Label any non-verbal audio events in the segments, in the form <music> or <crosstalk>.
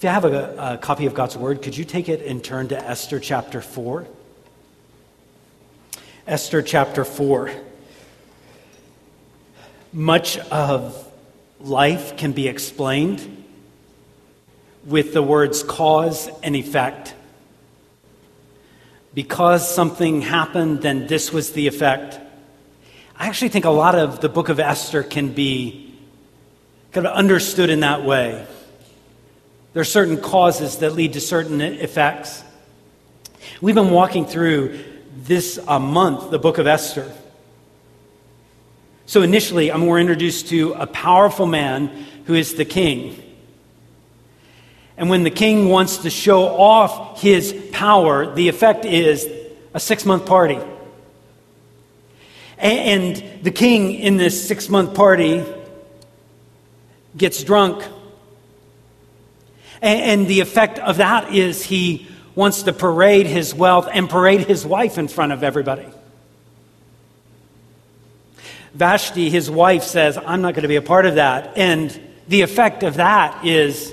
If you have a, a copy of God's Word, could you take it and turn to Esther chapter 4? Esther chapter 4. Much of life can be explained with the words cause and effect. Because something happened, then this was the effect. I actually think a lot of the book of Esther can be kind of understood in that way. There are certain causes that lead to certain effects. We've been walking through this uh, month, the book of Esther. So initially, I'm more introduced to a powerful man who is the king. And when the king wants to show off his power, the effect is a six month party. And the king in this six month party gets drunk and, the effect of that is he wants to parade his wealth and parade his wife in front of everybody. Vashti, his wife, says, I'm not going to be a part of that. And the effect of that is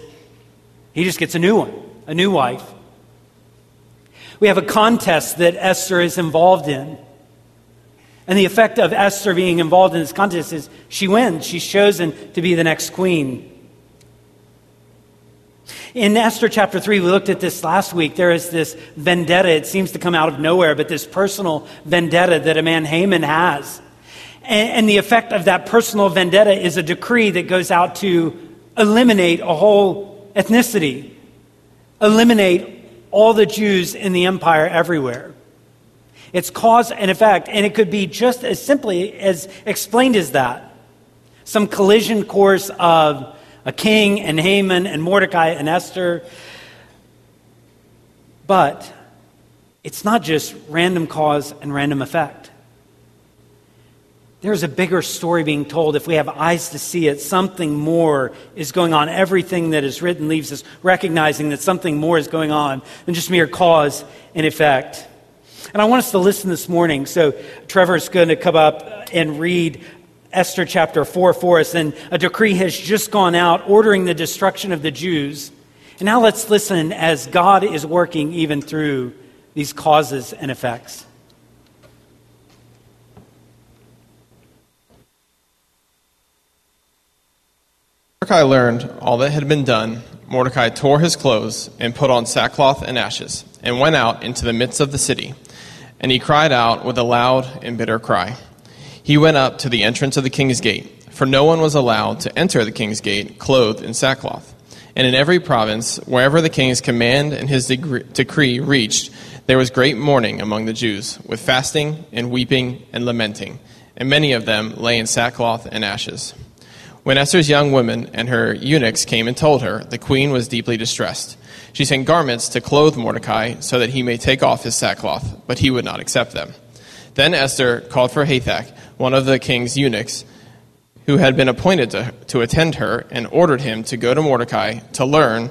he just gets a new one, a new wife. We have a contest that Esther is involved in. And the effect of Esther being involved in this contest is she wins. She's chosen to be the next queen. In Esther chapter 3, we looked at this last week. There is this vendetta. It seems to come out of nowhere, but this personal vendetta that a man Haman has. And, and the effect of that personal vendetta is a decree that goes out to eliminate a whole ethnicity, eliminate all the Jews in the empire everywhere. It's cause and effect, and it could be just as simply as explained as that. Some collision course of a king and Haman and Mordecai and Esther. But it's not just random cause and random effect. There's a bigger story being told. If we have eyes to see it, something more is going on. Everything that is written leaves us recognizing that something more is going on than just mere cause and effect. And I want us to listen this morning. So Trevor is going to come up and read Esther chapter 4 for us, and a decree has just gone out ordering the destruction of the Jews. And now let's listen as God is working even through these causes and effects. Mordecai learned all that had been done. Mordecai tore his clothes and put on sackcloth and ashes, and went out into the midst of the city. And he cried out with a loud and bitter cry he went up to the entrance of the king's gate, for no one was allowed to enter the king's gate clothed in sackcloth. And in every province, wherever the king's command and his decree reached, there was great mourning among the Jews, with fasting and weeping and lamenting, and many of them lay in sackcloth and ashes. When Esther's young women and her eunuchs came and told her, the queen was deeply distressed. She sent garments to clothe Mordecai so that he may take off his sackcloth, but he would not accept them. Then Esther called for Hathach, one of the king's eunuchs, who had been appointed to, to attend her, and ordered him to go to Mordecai to learn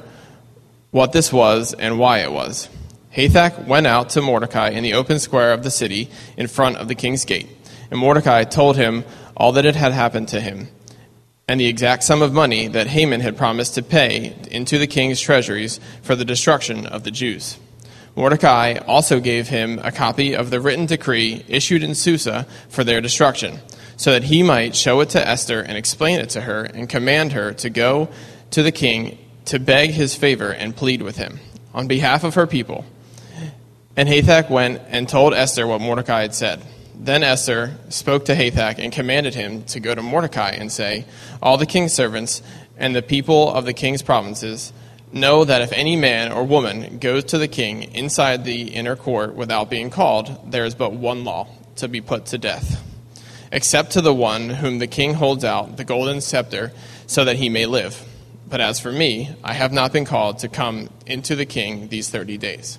what this was and why it was. Hathach went out to Mordecai in the open square of the city in front of the king's gate, and Mordecai told him all that it had happened to him, and the exact sum of money that Haman had promised to pay into the king's treasuries for the destruction of the Jews. Mordecai also gave him a copy of the written decree issued in Susa for their destruction, so that he might show it to Esther and explain it to her and command her to go to the king to beg his favor and plead with him on behalf of her people. And Hathach went and told Esther what Mordecai had said. Then Esther spoke to Hathach and commanded him to go to Mordecai and say, All the king's servants and the people of the king's provinces Know that if any man or woman goes to the king inside the inner court without being called, there is but one law to be put to death, except to the one whom the king holds out the golden scepter so that he may live. But as for me, I have not been called to come into the king these thirty days.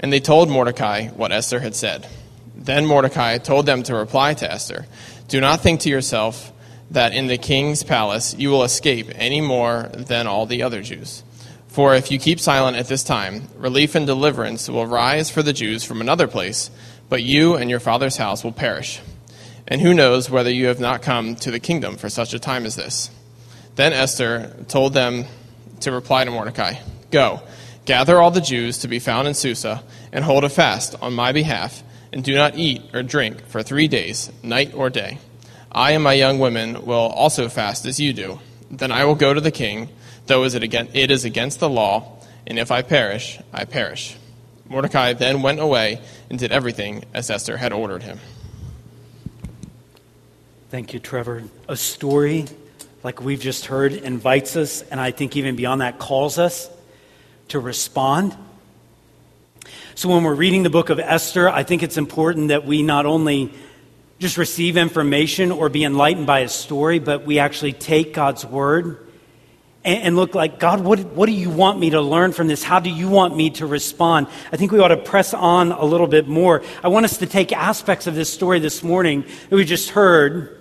And they told Mordecai what Esther had said. Then Mordecai told them to reply to Esther Do not think to yourself that in the king's palace you will escape any more than all the other Jews. For if you keep silent at this time, relief and deliverance will rise for the Jews from another place, but you and your father's house will perish. And who knows whether you have not come to the kingdom for such a time as this? Then Esther told them to reply to Mordecai Go, gather all the Jews to be found in Susa, and hold a fast on my behalf, and do not eat or drink for three days, night or day. I and my young women will also fast as you do. Then I will go to the king, though it is against the law, and if I perish, I perish. Mordecai then went away and did everything as Esther had ordered him. Thank you, Trevor. A story like we've just heard invites us, and I think even beyond that, calls us to respond. So when we're reading the book of Esther, I think it's important that we not only just receive information or be enlightened by a story, but we actually take God's word and, and look like, God, what, what do you want me to learn from this? How do you want me to respond? I think we ought to press on a little bit more. I want us to take aspects of this story this morning that we just heard,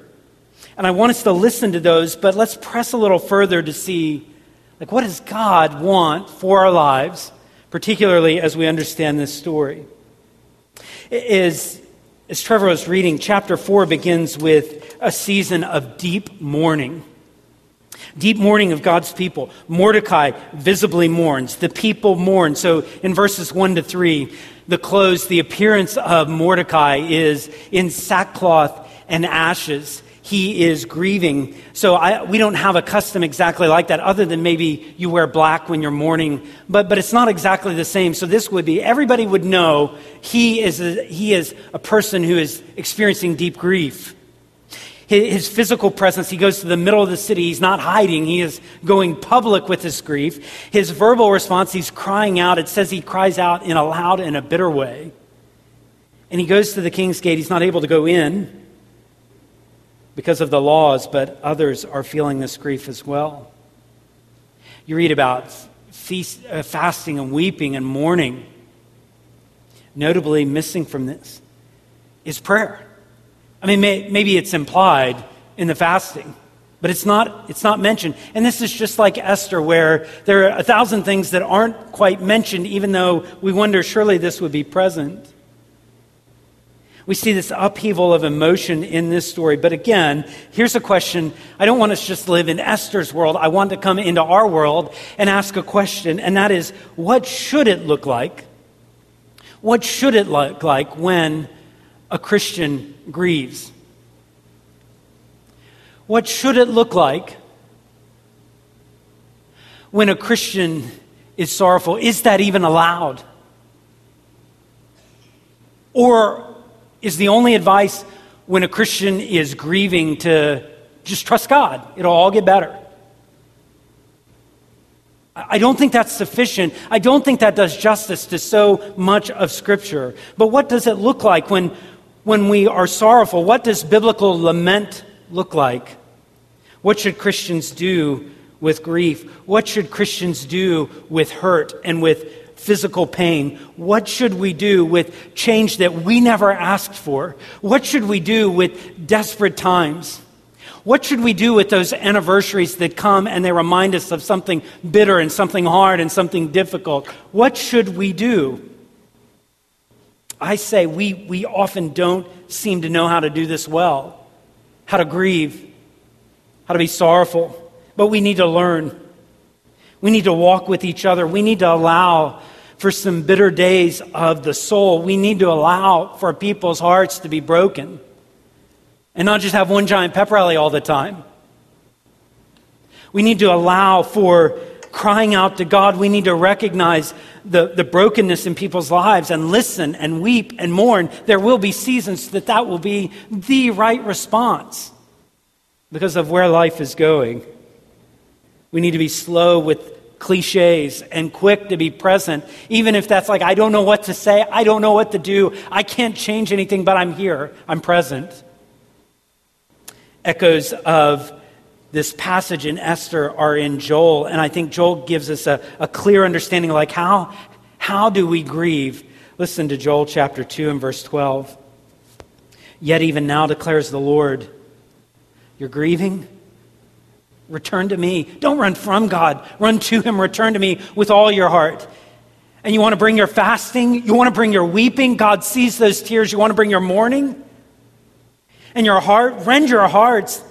and I want us to listen to those, but let's press a little further to see, like, what does God want for our lives, particularly as we understand this story? Is as Trevor was reading, chapter 4 begins with a season of deep mourning. Deep mourning of God's people. Mordecai visibly mourns. The people mourn. So in verses 1 to 3, the close, the appearance of Mordecai is in sackcloth and ashes he is grieving. So I, we don't have a custom exactly like that, other than maybe you wear black when you're mourning, but, but it's not exactly the same. So this would be, everybody would know he is a, he is a person who is experiencing deep grief. His, physical presence, he goes to the middle of the city. He's not hiding. He is going public with his grief. His verbal response, he's crying out. It says he cries out in a loud and a bitter way. And he goes to the king's gate. He's not able to go in because of the laws, but others are feeling this grief as well. You read about feast, uh, fasting and weeping and mourning. Notably, missing from this is prayer. I mean, may, maybe it's implied in the fasting, but it's not, it's not mentioned. And this is just like Esther, where there are a thousand things that aren't quite mentioned, even though we wonder surely this would be present. We see this upheaval of emotion in this story. But again, here's a question. I don't want us just live in Esther's world. I want to come into our world and ask a question, and that is what should it look like? What should it look like when a Christian grieves? What should it look like when a Christian is sorrowful? Is that even allowed? Or is the only advice when a Christian is grieving to just trust God. It'll all get better. I don't think that's sufficient. I don't think that does justice to so much of Scripture. But what does it look like when, when we are sorrowful? What does biblical lament look like? What should Christians do with grief? What should Christians do with hurt and with physical pain? What should we do with change that we never asked for? What should we do with desperate times? What should we do with those anniversaries that come and they remind us of something bitter and something hard and something difficult? What should we do? I say we, we often don't seem to know how to do this well, how to grieve, how to be sorrowful, but we need to learn. We need to walk with each other. We need to allow for some bitter days of the soul. We need to allow for people's hearts to be broken and not just have one giant pep rally all the time. We need to allow for crying out to God. We need to recognize the, the brokenness in people's lives and listen and weep and mourn. There will be seasons that that will be the right response because of where life is going. We need to be slow with cliches and quick to be present, even if that's like, I don't know what to say, I don't know what to do, I can't change anything, but I'm here, I'm present. Echoes of this passage in Esther are in Joel, and I think Joel gives us a, a clear understanding like how, how do we grieve? Listen to Joel chapter 2 and verse 12. Yet even now declares the Lord, you're grieving? Return to me. Don't run from God. Run to Him. Return to me with all your heart. And you want to bring your fasting? You want to bring your weeping? God sees those tears. You want to bring your mourning? And your heart? Rend your hearts.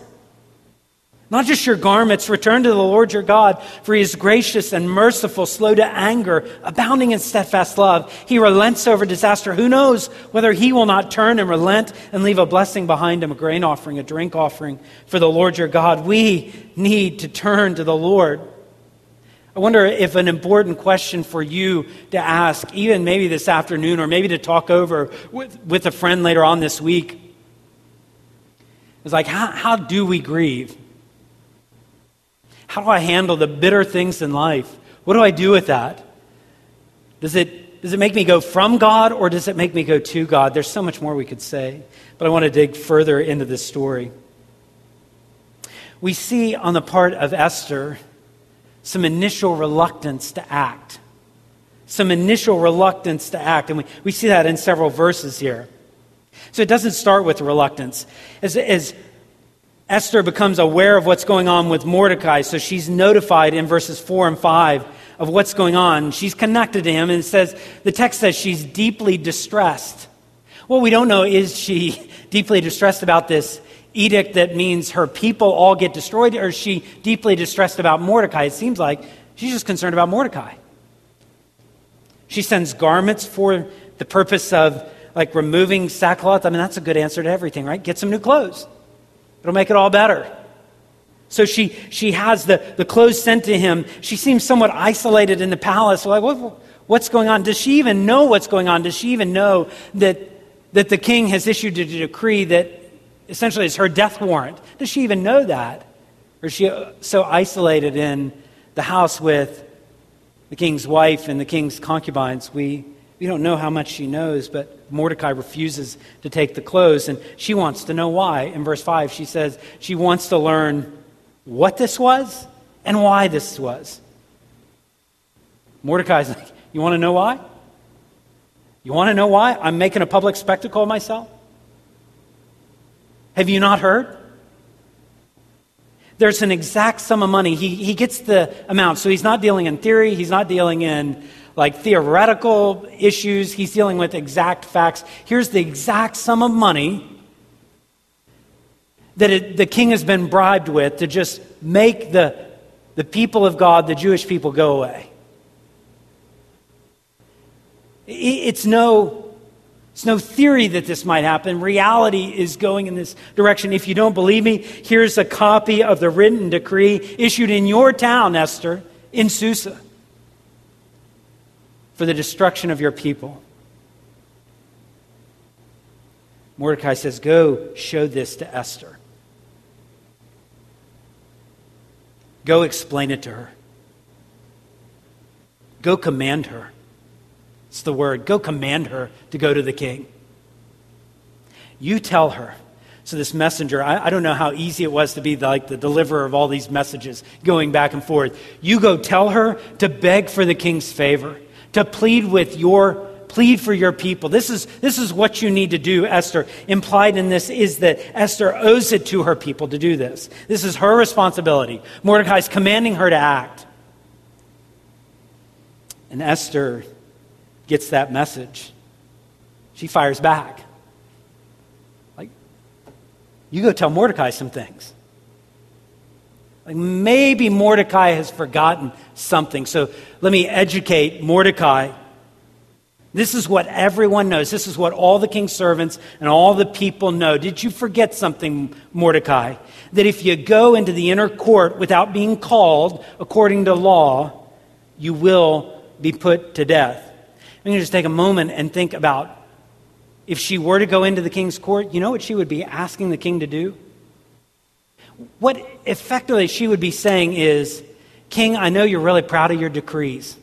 Not just your garments, return to the Lord your God, for he is gracious and merciful, slow to anger, abounding in steadfast love. He relents over disaster. Who knows whether he will not turn and relent and leave a blessing behind him, a grain offering, a drink offering for the Lord your God? We need to turn to the Lord. I wonder if an important question for you to ask, even maybe this afternoon or maybe to talk over with, with a friend later on this week, is like, how, how do we grieve? How do I handle the bitter things in life? What do I do with that? Does it, does it make me go from God or does it make me go to God? There's so much more we could say, but I want to dig further into this story. We see on the part of Esther some initial reluctance to act. Some initial reluctance to act. And we, we see that in several verses here. So it doesn't start with reluctance. As, as Esther becomes aware of what's going on with Mordecai, so she's notified in verses 4 and 5 of what's going on. She's connected to him, and it says, the text says she's deeply distressed. What we don't know is she <laughs> deeply distressed about this edict that means her people all get destroyed, or is she deeply distressed about Mordecai? It seems like she's just concerned about Mordecai. She sends garments for the purpose of like removing sackcloth. I mean, that's a good answer to everything, right? Get some new clothes. It'll make it all better. So she, she has the, the clothes sent to him. She seems somewhat isolated in the palace. Like, what, what's going on? Does she even know what's going on? Does she even know that, that the king has issued a decree that essentially is her death warrant? Does she even know that? Or is she uh, so isolated in the house with the king's wife and the king's concubines? We, we don't know how much she knows, but Mordecai refuses to take the clothes, and she wants to know why. In verse 5, she says she wants to learn what this was and why this was. Mordecai's like, You want to know why? You want to know why I'm making a public spectacle of myself? Have you not heard? There's an exact sum of money. He, he gets the amount. So he's not dealing in theory, he's not dealing in like theoretical issues. He's dealing with exact facts. Here's the exact sum of money that it, the king has been bribed with to just make the, the people of God, the Jewish people, go away. It's no, it's no theory that this might happen. Reality is going in this direction. If you don't believe me, here's a copy of the written decree issued in your town, Esther, in Susa for the destruction of your people. Mordecai says, Go show this to Esther. Go explain it to her. Go command her. It's the word. Go command her to go to the king. You tell her. So, this messenger, I, I, don't know how easy it was to be like the deliverer of all these messages going back and forth. You go tell her to beg for the king's favor to plead with your plead for your people. This is, this is what you need to do, Esther. Implied in this is that Esther owes it to her people to do this. This is her responsibility. Mordecai's commanding her to act. And Esther gets that message. She fires back. Like, you go tell Mordecai some things. Like maybe Mordecai has forgotten something. So let me educate Mordecai. This is what everyone knows. This is what all the king's servants and all the people know. Did you forget something, Mordecai? That if you go into the inner court without being called according to law, you will be put to death. I'm going to just take a moment and think about if she were to go into the king's court, you know what she would be asking the king to do? What effectively she would be saying is, King, I know you're really proud of your decrees.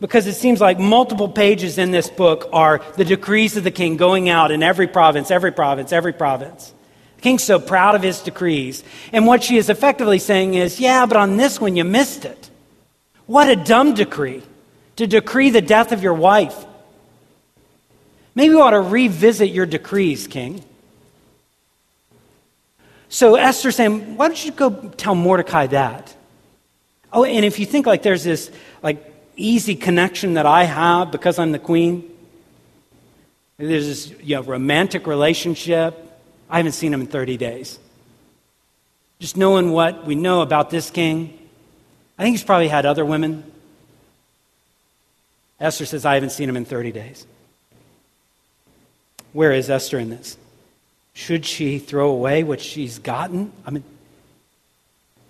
Because it seems like multiple pages in this book are the decrees of the king going out in every province, every province, every province. The king's so proud of his decrees. And what she is effectively saying is, yeah, but on this one you missed it. What a dumb decree to decree the death of your wife. Maybe you ought to revisit your decrees, king. So Esther's saying, why don't you go tell Mordecai that? Oh, and if you think like there's this like easy connection that I have because I'm the queen, there's this you know, romantic relationship. I haven't seen him in 30 days. Just knowing what we know about this king, I think he's probably had other women. Esther says, I haven't seen him in 30 days. Where is Esther in this? Should she throw away what she's gotten? I mean,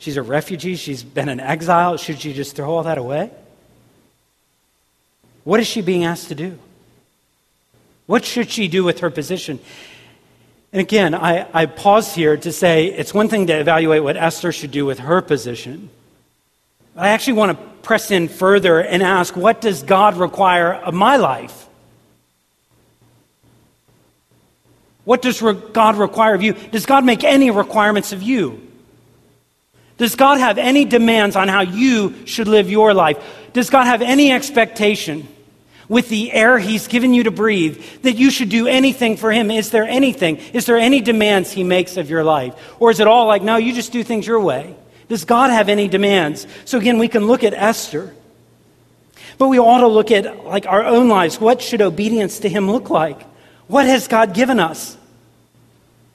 she's a refugee, she's been in exile. Should she just throw all that away? What is she being asked to do? What should she do with her position? And again, I, I pause here to say it's one thing to evaluate what Esther should do with her position. But I actually want to press in further and ask what does God require of my life? What does God require of you? Does God make any requirements of you? Does God have any demands on how you should live your life? Does God have any expectation with the air He's given you to breathe that you should do anything for Him? Is there anything? Is there any demands He makes of your life? Or is it all like, no, you just do things your way? Does God have any demands? So again, we can look at Esther. But we ought to look at like our own lives. What should obedience to Him look like? What has God given us?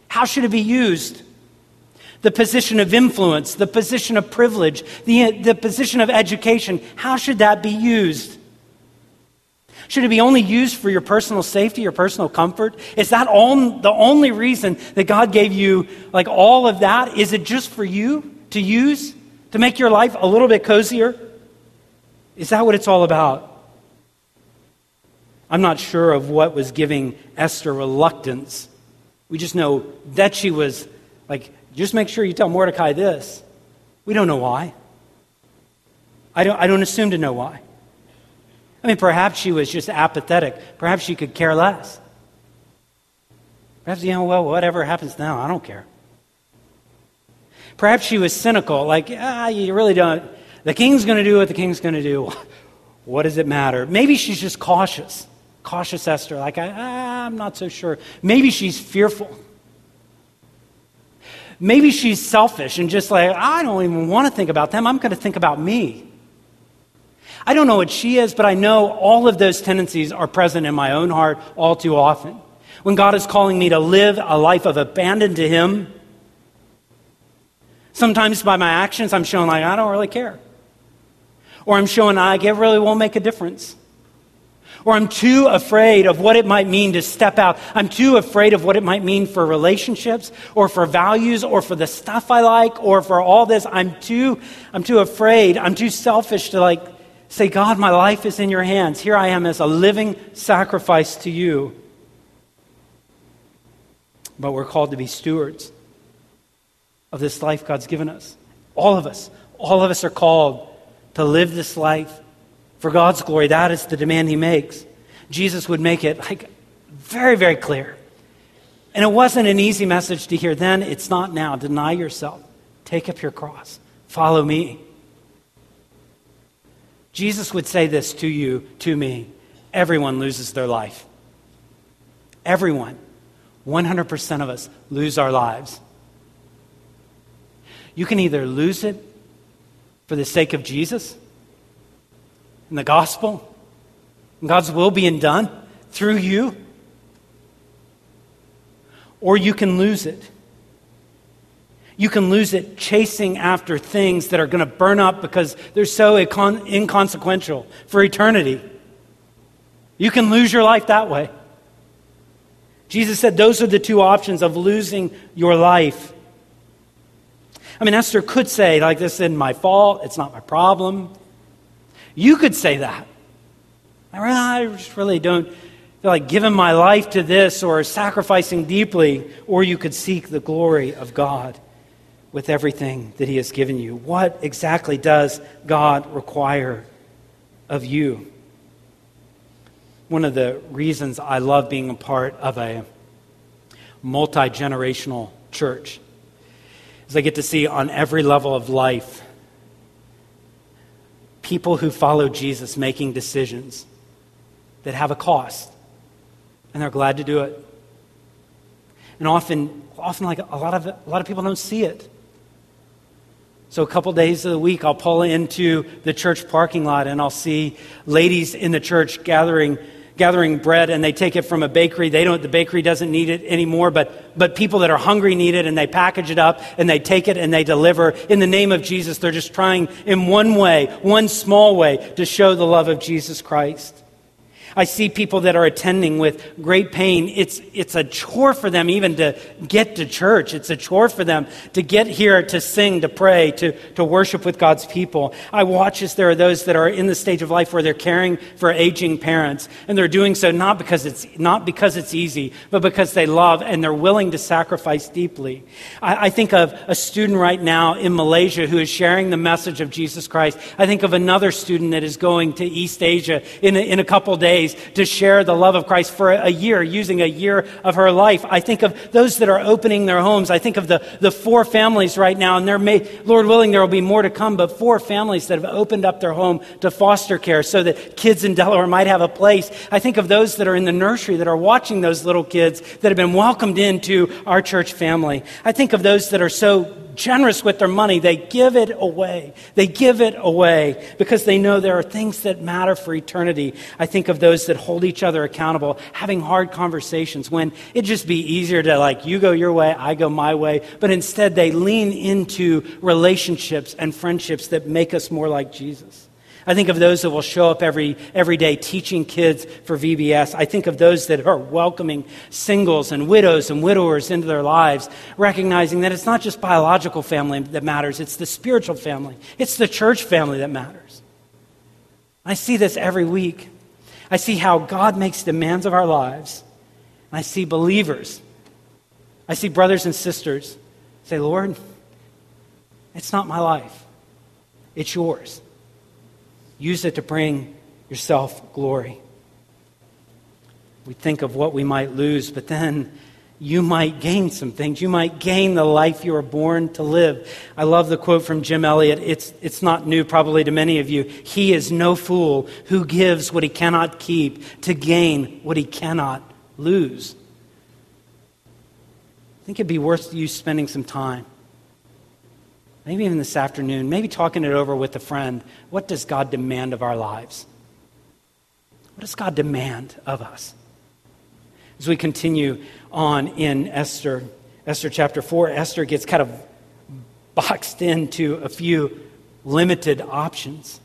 How should it be used? The position of influence, the position of privilege, the, the position of education, how should that be used? Should it be only used for your personal safety, your personal comfort? Is that all, the only reason that God gave you like all of that? Is it just for you to use to make your life a little bit cozier? Is that what it's all about? I'm not sure of what was giving Esther reluctance. We just know that she was like, just make sure you tell Mordecai this. We don't know why. I don't, I don't assume to know why. I mean, perhaps she was just apathetic. Perhaps she could care less. Perhaps, you know, well, whatever happens now, I don't care. Perhaps she was cynical, like, ah, you really don't. The king's going to do what the king's going to do. <laughs> What does it matter? Maybe she's just cautious cautious Esther, like, I, I'm not so sure. Maybe she's fearful. Maybe she's selfish and just like, I don't even want to think about them. I'm going to think about me. I don't know what she is, but I know all of those tendencies are present in my own heart all too often. When God is calling me to live a life of abandon to Him, sometimes by my actions, I'm showing like, I don't really care. Or I'm showing like, it really won't make a difference. Or I'm too afraid of what it might mean to step out. I'm too afraid of what it might mean for relationships or for values or for the stuff I like or for all this. I'm too, I'm too afraid. I'm too selfish to like say, God, my life is in your hands. Here I am as a living sacrifice to you. But we're called to be stewards of this life God's given us. All of us. All of us are called to live this life for God's glory. That is the demand he makes. Jesus would make it like very, very clear. And it wasn't an easy message to hear then. It's not now. Deny yourself. Take up your cross. Follow me. Jesus would say this to you, to me. Everyone loses their life. Everyone. 100% of us lose our lives. You can either lose it for the sake of Jesus the gospel, God's will being done through you, or you can lose it. You can lose it chasing after things that are going to burn up because they're so inconsequential for eternity. You can lose your life that way. Jesus said those are the two options of losing your life. I mean, Esther could say, like, this isn't my fault, it's not my problem. You could say that. I just really don't feel like giving my life to this or sacrificing deeply, or you could seek the glory of God with everything that He has given you. What exactly does God require of you? One of the reasons I love being a part of a multi generational church is I get to see on every level of life people who follow Jesus making decisions that have a cost, and they're glad to do it. And often, often like a lot of a lot of people don't see it. So a couple days of the week, I'll pull into the church parking lot and I'll see ladies in the church gathering gathering bread and they take it from a bakery. They don't, the bakery doesn't need it anymore, but, but people that are hungry need it and they package it up and they take it and they deliver. In the name of Jesus, they're just trying in one way, one small way, to show the love of Jesus Christ. I see people that are attending with great pain. It's, it's a chore for them even to get to church. It's a chore for them to get here to sing, to pray, to, to worship with God's people. I watch as there are those that are in the stage of life where they're caring for aging parents. And they're doing so not because it's, not because it's easy, but because they love and they're willing to sacrifice deeply. I, I think of a student right now in Malaysia who is sharing the message of Jesus Christ. I think of another student that is going to East Asia in a, in a couple days days to share the love of Christ for a year, using a year of her life. I think of those that are opening their homes. I think of the, the four families right now, and there may, Lord willing, there will be more to come, but four families that have opened up their home to foster care so that kids in Delaware might have a place. I think of those that are in the nursery that are watching those little kids that have been welcomed into our church family. I think of those that are so generous with their money. They give it away. They give it away because they know there are things that matter for eternity. I think of those that hold each other accountable, having hard conversations when it'd just be easier to, like, you go your way, I go my way. But instead, they lean into relationships and friendships that make us more like Jesus. I think of those that will show up every, every day teaching kids for VBS. I think of those that are welcoming singles and widows and widowers into their lives, recognizing that it's not just biological family that matters, it's the spiritual family, it's the church family that matters. I see this every week. I see how God makes demands of our lives. I see believers. I see brothers and sisters say, Lord, it's not my life, it's yours. Use it to bring yourself glory. We think of what we might lose, but then you might gain some things. You might gain the life you were born to live. I love the quote from Jim Elliot. It's, it's not new probably to many of you. He is no fool who gives what he cannot keep to gain what he cannot lose. I think it'd be worth you spending some time maybe even this afternoon, maybe talking it over with a friend. What does God demand of our lives? What does God demand of us? As we continue on in Esther, Esther chapter 4, Esther gets kind of boxed into a few limited options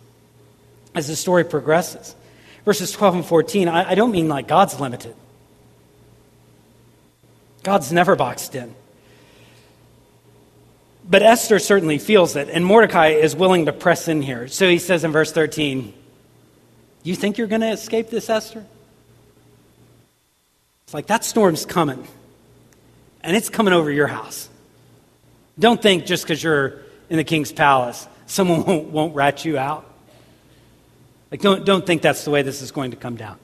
as the story progresses. Verses 12 and 14, I, I don't mean like God's limited. God's never boxed in. But Esther certainly feels it, and Mordecai is willing to press in here. So he says in verse 13, You think you're going to escape this, Esther? It's like that storm's coming, and it's coming over your house. Don't think just because you're in the king's palace, someone <laughs> won't, won't rat you out. Like, don't, don't think that's the way this is going to come down.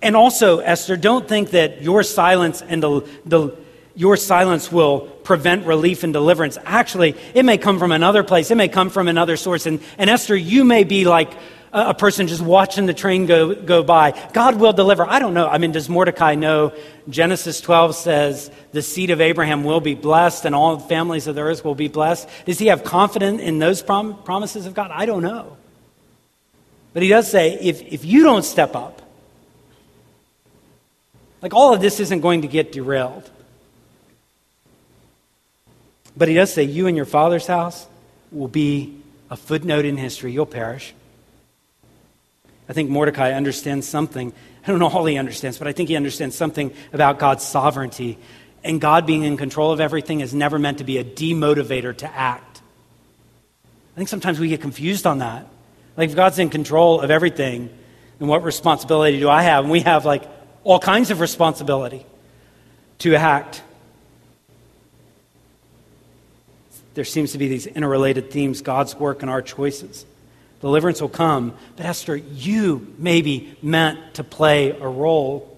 And also, Esther, don't think that your silence and the, the your silence will prevent relief and deliverance. Actually, it may come from another place, it may come from another source. And, and Esther, you may be like a, a person just watching the train go, go by. God will deliver. I don't know. I mean, does Mordecai know? Genesis 12 says the seed of Abraham will be blessed and all the families of the earth will be blessed. Does he have confidence in those prom- promises of God? I don't know. But he does say if, if you don't step up, like all of this isn't going to get derailed. But he does say, You and your father's house will be a footnote in history. You'll perish. I think Mordecai understands something. I don't know all he understands, but I think he understands something about God's sovereignty. And God being in control of everything is never meant to be a demotivator to act. I think sometimes we get confused on that. Like, if God's in control of everything, then what responsibility do I have? And we have, like, all kinds of responsibility to act. There seems to be these interrelated themes God's work and our choices. Deliverance will come, but Esther, you may be meant to play a role.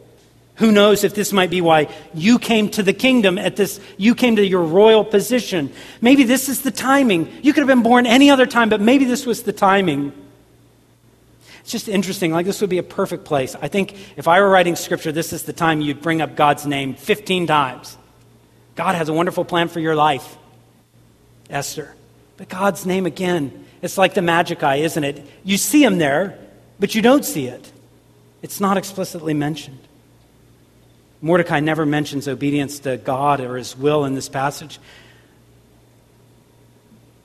Who knows if this might be why you came to the kingdom at this, you came to your royal position. Maybe this is the timing. You could have been born any other time, but maybe this was the timing. It's just interesting. Like, this would be a perfect place. I think if I were writing scripture, this is the time you'd bring up God's name 15 times. God has a wonderful plan for your life. Esther. But God's name again, it's like the magic eye, isn't it? You see him there, but you don't see it. It's not explicitly mentioned. Mordecai never mentions obedience to God or his will in this passage.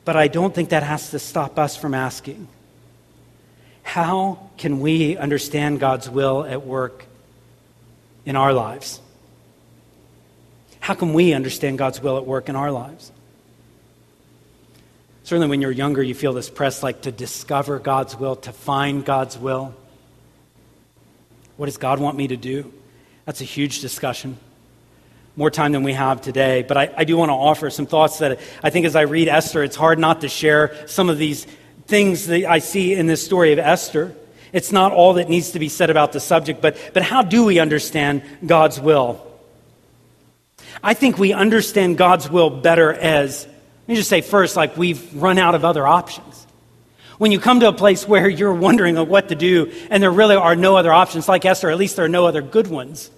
But I don't think that has to stop us from asking how can we understand God's will at work in our lives? How can we understand God's will at work in our lives? Certainly, when you're younger, you feel this press like to discover God's will, to find God's will. What does God want me to do? That's a huge discussion. More time than we have today. But I, I do want to offer some thoughts that I think as I read Esther, it's hard not to share some of these things that I see in this story of Esther. It's not all that needs to be said about the subject, but, but how do we understand God's will? I think we understand God's will better as, let me just say first, like we've run out of other options. When you come to a place where you're wondering what to do and there really are no other options, like Esther, at least there are no other good ones.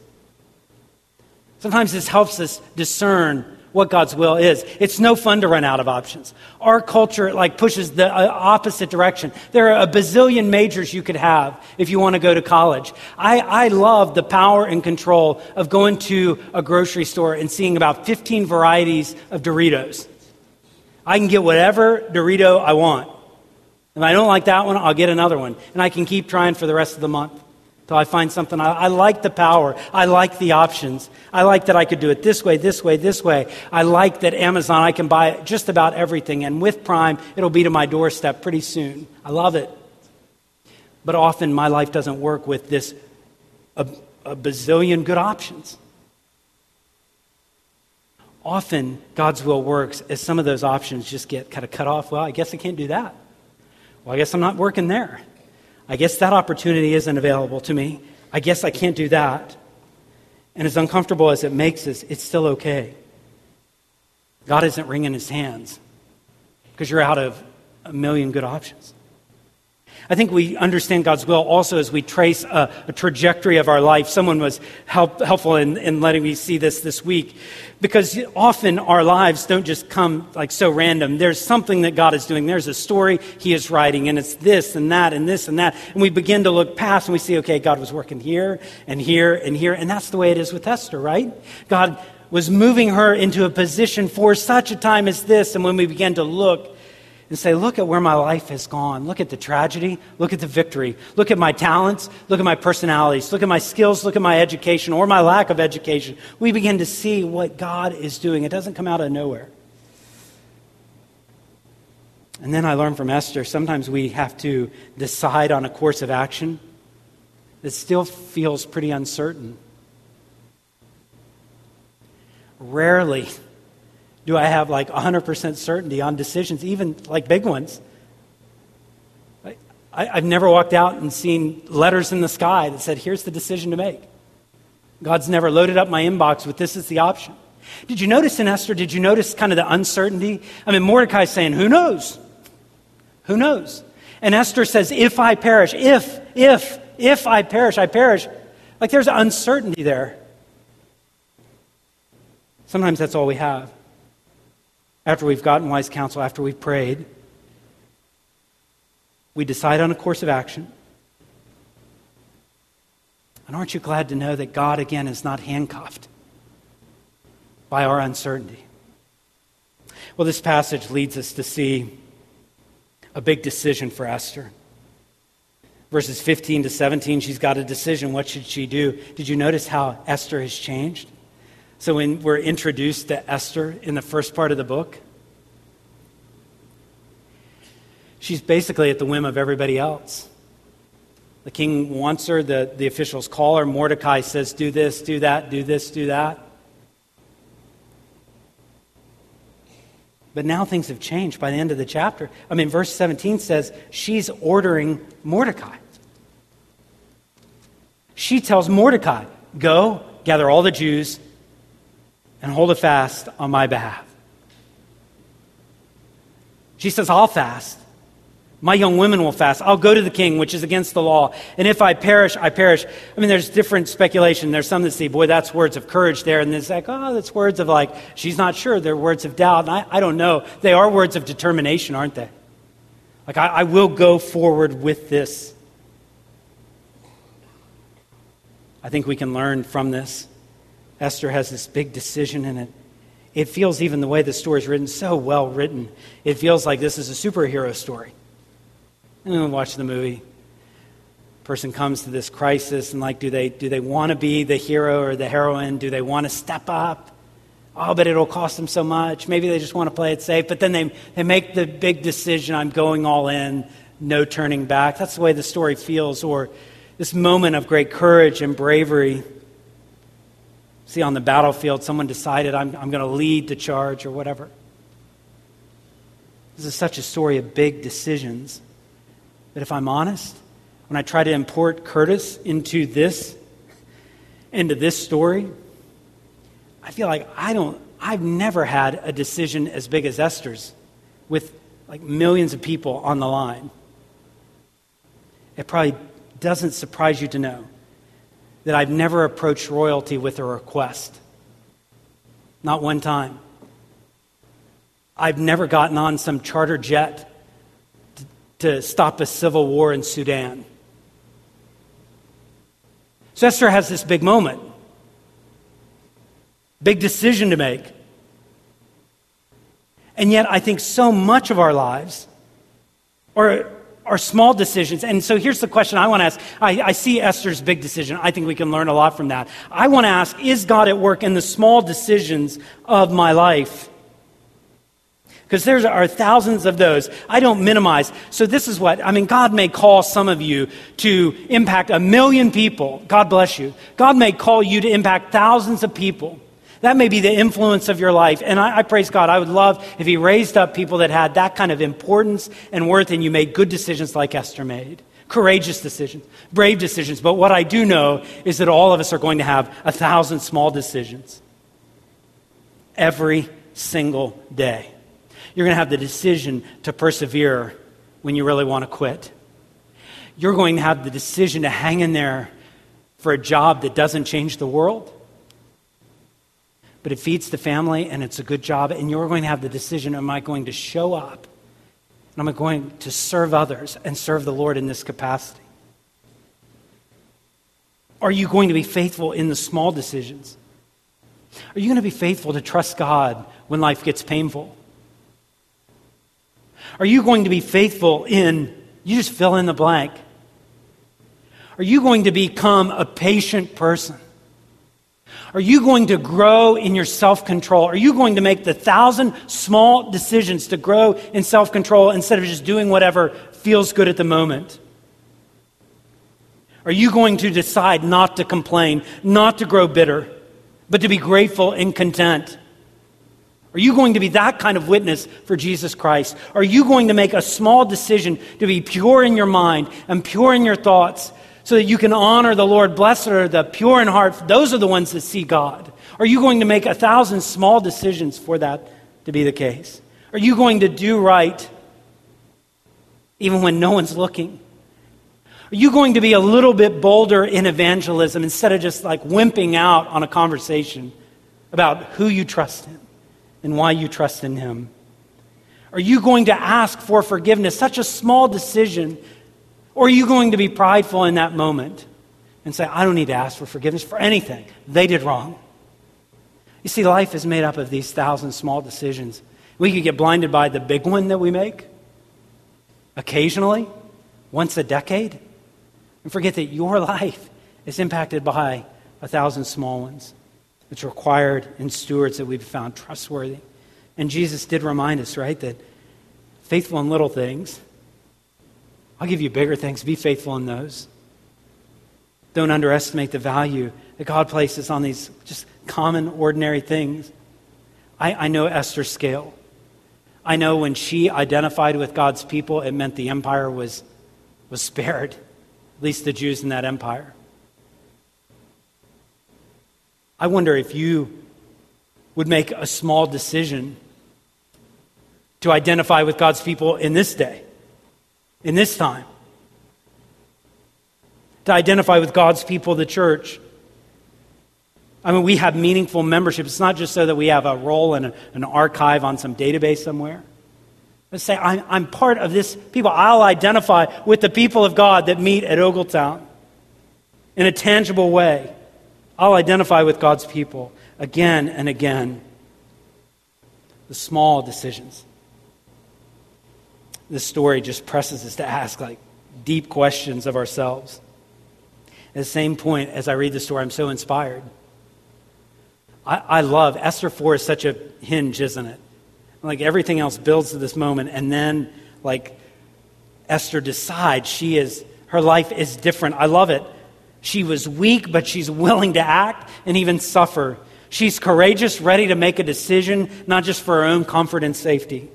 Sometimes this helps us discern what God's will is. It's no fun to run out of options. Our culture like pushes the uh, opposite direction. There are a bazillion majors you could have if you want to go to college. I, I love the power and control of going to a grocery store and seeing about 15 varieties of Doritos. I can get whatever Dorito I want. If I don't like that one, I'll get another one. And I can keep trying for the rest of the month until I find something. I, I, like the power. I like the options. I like that I could do it this way, this way, this way. I like that Amazon, I can buy just about everything. And with Prime, it'll be to my doorstep pretty soon. I love it. But often my life doesn't work with this a, a bazillion good options. Often God's will works as some of those options just get kind of cut off. Well, I guess I can't do that. Well, I guess I'm not working there. I guess that opportunity isn't available to me. I guess I can't do that. And as uncomfortable as it makes us, it's still okay. God isn't wringing his hands because you're out of a million good options. I think we understand God's will also as we trace a, a trajectory of our life. Someone was help, helpful in, in letting me see this this week because often our lives don't just come like so random. There's something that God is doing. There's a story He is writing, and it's this and that and this and that. And we begin to look past and we see, okay, God was working here and here and here. And that's the way it is with Esther, right? God was moving her into a position for such a time as this. And when we begin to look, and say, Look at where my life has gone. Look at the tragedy. Look at the victory. Look at my talents. Look at my personalities. Look at my skills. Look at my education or my lack of education. We begin to see what God is doing. It doesn't come out of nowhere. And then I learned from Esther sometimes we have to decide on a course of action that still feels pretty uncertain. Rarely do I have like 100% certainty on decisions, even like big ones? I, have never walked out and seen letters in the sky that said, here's the decision to make. God's never loaded up my inbox with this is the option. Did you notice in Esther, did you notice kind of the uncertainty? I mean, Mordecai's saying, who knows? Who knows? And Esther says, if I perish, if, if, if I perish, I perish. Like there's uncertainty there. Sometimes that's all we have after we've gotten wise counsel, after we've prayed, we decide on a course of action. And aren't you glad to know that God, again, is not handcuffed by our uncertainty? Well, this passage leads us to see a big decision for Esther. Verses 15 to 17, she's got a decision. What should she do? Did you notice how Esther has changed? So when we're introduced to Esther in the first part of the book, she's basically at the whim of everybody else. The king wants her, the, the officials call her. Mordecai says, Do this, do that, do this, do that. But now things have changed by the end of the chapter. I mean, verse 17 says she's ordering Mordecai. She tells Mordecai, Go, gather all the Jews, and hold a fast on my behalf. She says, I'll fast. My young women will fast. I'll go to the king, which is against the law. And if I perish, I perish. I mean, there's different speculation. There's some that say, boy, that's words of courage there. And there's like, oh, that's words of like, she's not sure. They're words of doubt. And I, I don't know. They are words of determination, aren't they? Like, I, I will go forward with this. I think we can learn from this. Esther has this big decision in it. It feels, even the way the story is written, so well written. It feels like this is a superhero story. And then watch the movie. Person comes to this crisis, and like, do they, do they want to be the hero or the heroine? Do they want to step up? Oh, but it'll cost them so much. Maybe they just want to play it safe. But then they, they make the big decision I'm going all in, no turning back. That's the way the story feels. Or this moment of great courage and bravery. See, on the battlefield, someone decided I'm, I'm going to lead the charge or whatever. This is such a story of big decisions. But if I'm honest, when I try to import Curtis into this, into this story, I feel like I don't, I've never had a decision as big as Esther's with like millions of people on the line. It probably doesn't surprise you to know that I've never approached royalty with a request. Not one time. I've never gotten on some charter jet to, to stop a civil war in Sudan. So Esther has this big moment, big decision to make. And yet, I think so much of our lives, or are small decisions. And so here's the question I want to ask. I, I, see Esther's big decision. I think we can learn a lot from that. I want to ask Is God at work in the small decisions of my life? Because there are thousands of those. I don't minimize. So this is what, I mean, God may call some of you to impact a million people. God bless you. God may call you to impact thousands of people. That may be the influence of your life. And I, I, praise God. I would love if He raised up people that had that kind of importance and worth, and you made good decisions like Esther made. Courageous decisions, brave decisions. But what I do know is that all of us are going to have a thousand small decisions every single day. You're going to have the decision to persevere when you really want to quit. You're going to have the decision to hang in there for a job that doesn't change the world but it feeds the family and it's a good job. And you're going to have the decision am I going to show up? And am I going to serve others and serve the Lord in this capacity? Are you going to be faithful in the small decisions? Are you going to be faithful to trust God when life gets painful? Are you going to be faithful in, you just fill in the blank? Are you going to become a patient person? Are you going to grow in your self control? Are you going to make the thousand small decisions to grow in self control instead of just doing whatever feels good at the moment? Are you going to decide not to complain, not to grow bitter, but to be grateful and content? Are you going to be that kind of witness for Jesus Christ? Are you going to make a small decision to be pure in your mind and pure in your thoughts so that you can honor the Lord. Blessed are the pure in heart. Those are the ones that see God. Are you going to make a thousand small decisions for that to be the case? Are you going to do right even when no one's looking? Are you going to be a little bit bolder in evangelism instead of just like wimping out on a conversation about who you trust in and why you trust in Him? Are you going to ask for forgiveness? Such a small decision or are you going to be prideful in that moment and say, I don't need to ask for forgiveness for anything? They did wrong. You see, life is made up of these thousand small decisions. We could get blinded by the big one that we make occasionally, once a decade, and forget that your <laughs> life is impacted by a thousand small ones. It's required in stewards that we've found trustworthy. And Jesus did remind us, right, that faithful in little things I'll give you bigger things. Be faithful in those. Don't underestimate the value that God places on these just common, ordinary things. I, I know Esther's scale. I know when she identified with God's people, it meant the empire was, was spared, at least the Jews in that empire. I wonder if you would make a small decision to identify with God's people in this day in this time to identify with God's people, the church. I mean, we have meaningful membership. It's not just so that we have a roll in a, an archive on some database somewhere. Let's say, I'm, I'm part of this people. I'll identify with the people of God that meet at Ogletown in a tangible way. I'll identify with God's people again and again. The small decisions. This story just presses us to ask like deep questions of ourselves. At the same point, as I read the story, I'm so inspired. I, I love Esther 4 is such a hinge, isn't it? Like everything else builds to this moment, and then like Esther decides she is her life is different. I love it. She was weak, but she's willing to act and even suffer. She's courageous, ready to make a decision, not just for her own comfort and safety.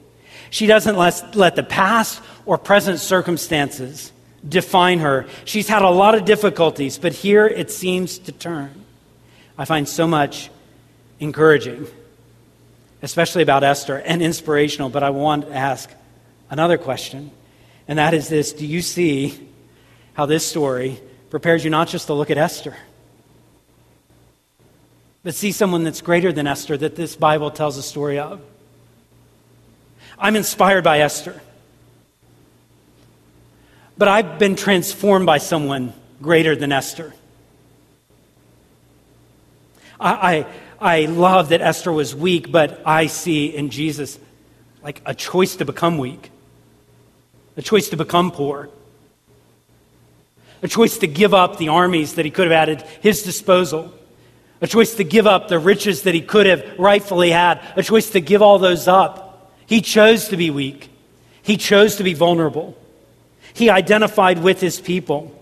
She doesn't let, let the past or present circumstances define her. She's had a lot of difficulties, but here it seems to turn. I find so much encouraging, especially about Esther, and inspirational, but I want to ask another question, and that is this Do you see how this story prepares you not just to look at Esther, but see someone that's greater than Esther that this Bible tells a story of? I'm inspired by Esther. But I've been transformed by someone greater than Esther. I, I, I love that Esther was weak, but I see in Jesus like a choice to become weak, a choice to become poor, a choice to give up the armies that he could have had at his disposal, a choice to give up the riches that he could have rightfully had, a choice to give all those up. He chose to be weak, he chose to be vulnerable. He identified with his people.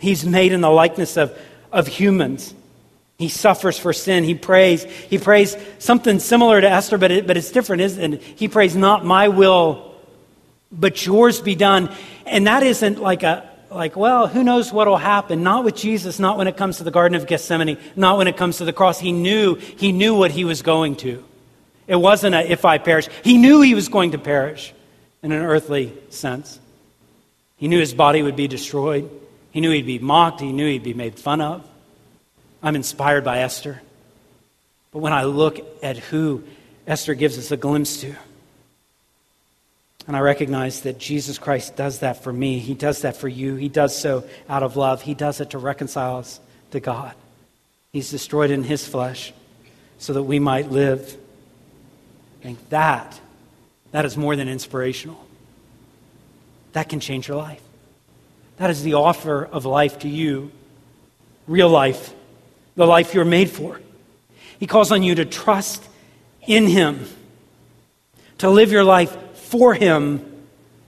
He's made in the likeness of, of humans. He suffers for sin. He prays. He prays something similar to Esther, but, it, but it's different, isn't it? He prays, Not my will, but yours be done. And that isn't like a, like, well, who knows what will happen? Not with Jesus, not when it comes to the Garden of Gethsemane, not when it comes to the cross. He knew, he knew what he was going to. It wasn't a if I perish. He knew he was going to perish in an earthly sense. He knew his body would be destroyed. He knew he'd be mocked. He knew he'd be made fun of. I'm inspired by Esther. But when I look at who Esther gives us a glimpse to, and I recognize that Jesus Christ does that for me, He does that for you. He does so out of love. He does it to reconcile us to God. He's destroyed in His flesh so that we might live. I think that, that is more than inspirational that can change your life. That is the offer of life to you real life, the life you're made for. He calls on you to trust in Him, to live your life for Him,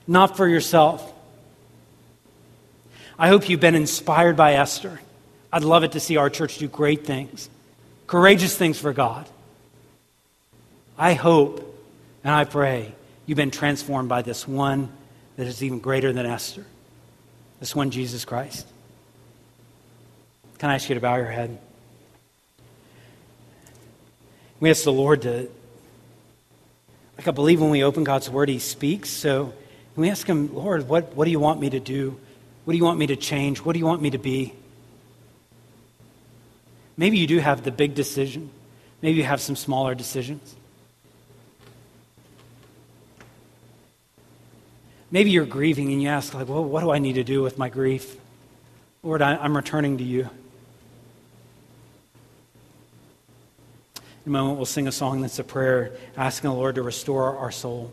not for yourself. I hope you've been inspired by Esther. I'd love it to see our church do great things, courageous things for God. I hope and I pray you've been transformed by this one that is even greater than Esther. This one, Jesus Christ. Can I ask you to bow your head? We ask the Lord to, like I believe when we open God's Word, He speaks. So we ask Him, Lord, what, what do you want me to do? What do you want me to change? What do you want me to be? Maybe you do have the big decision. Maybe you have some smaller decisions. Maybe you're grieving and you ask, like, well, what do I need to do with my grief? Lord, I, am returning to you. In a moment, we'll sing a song that's a prayer asking the Lord to restore our soul.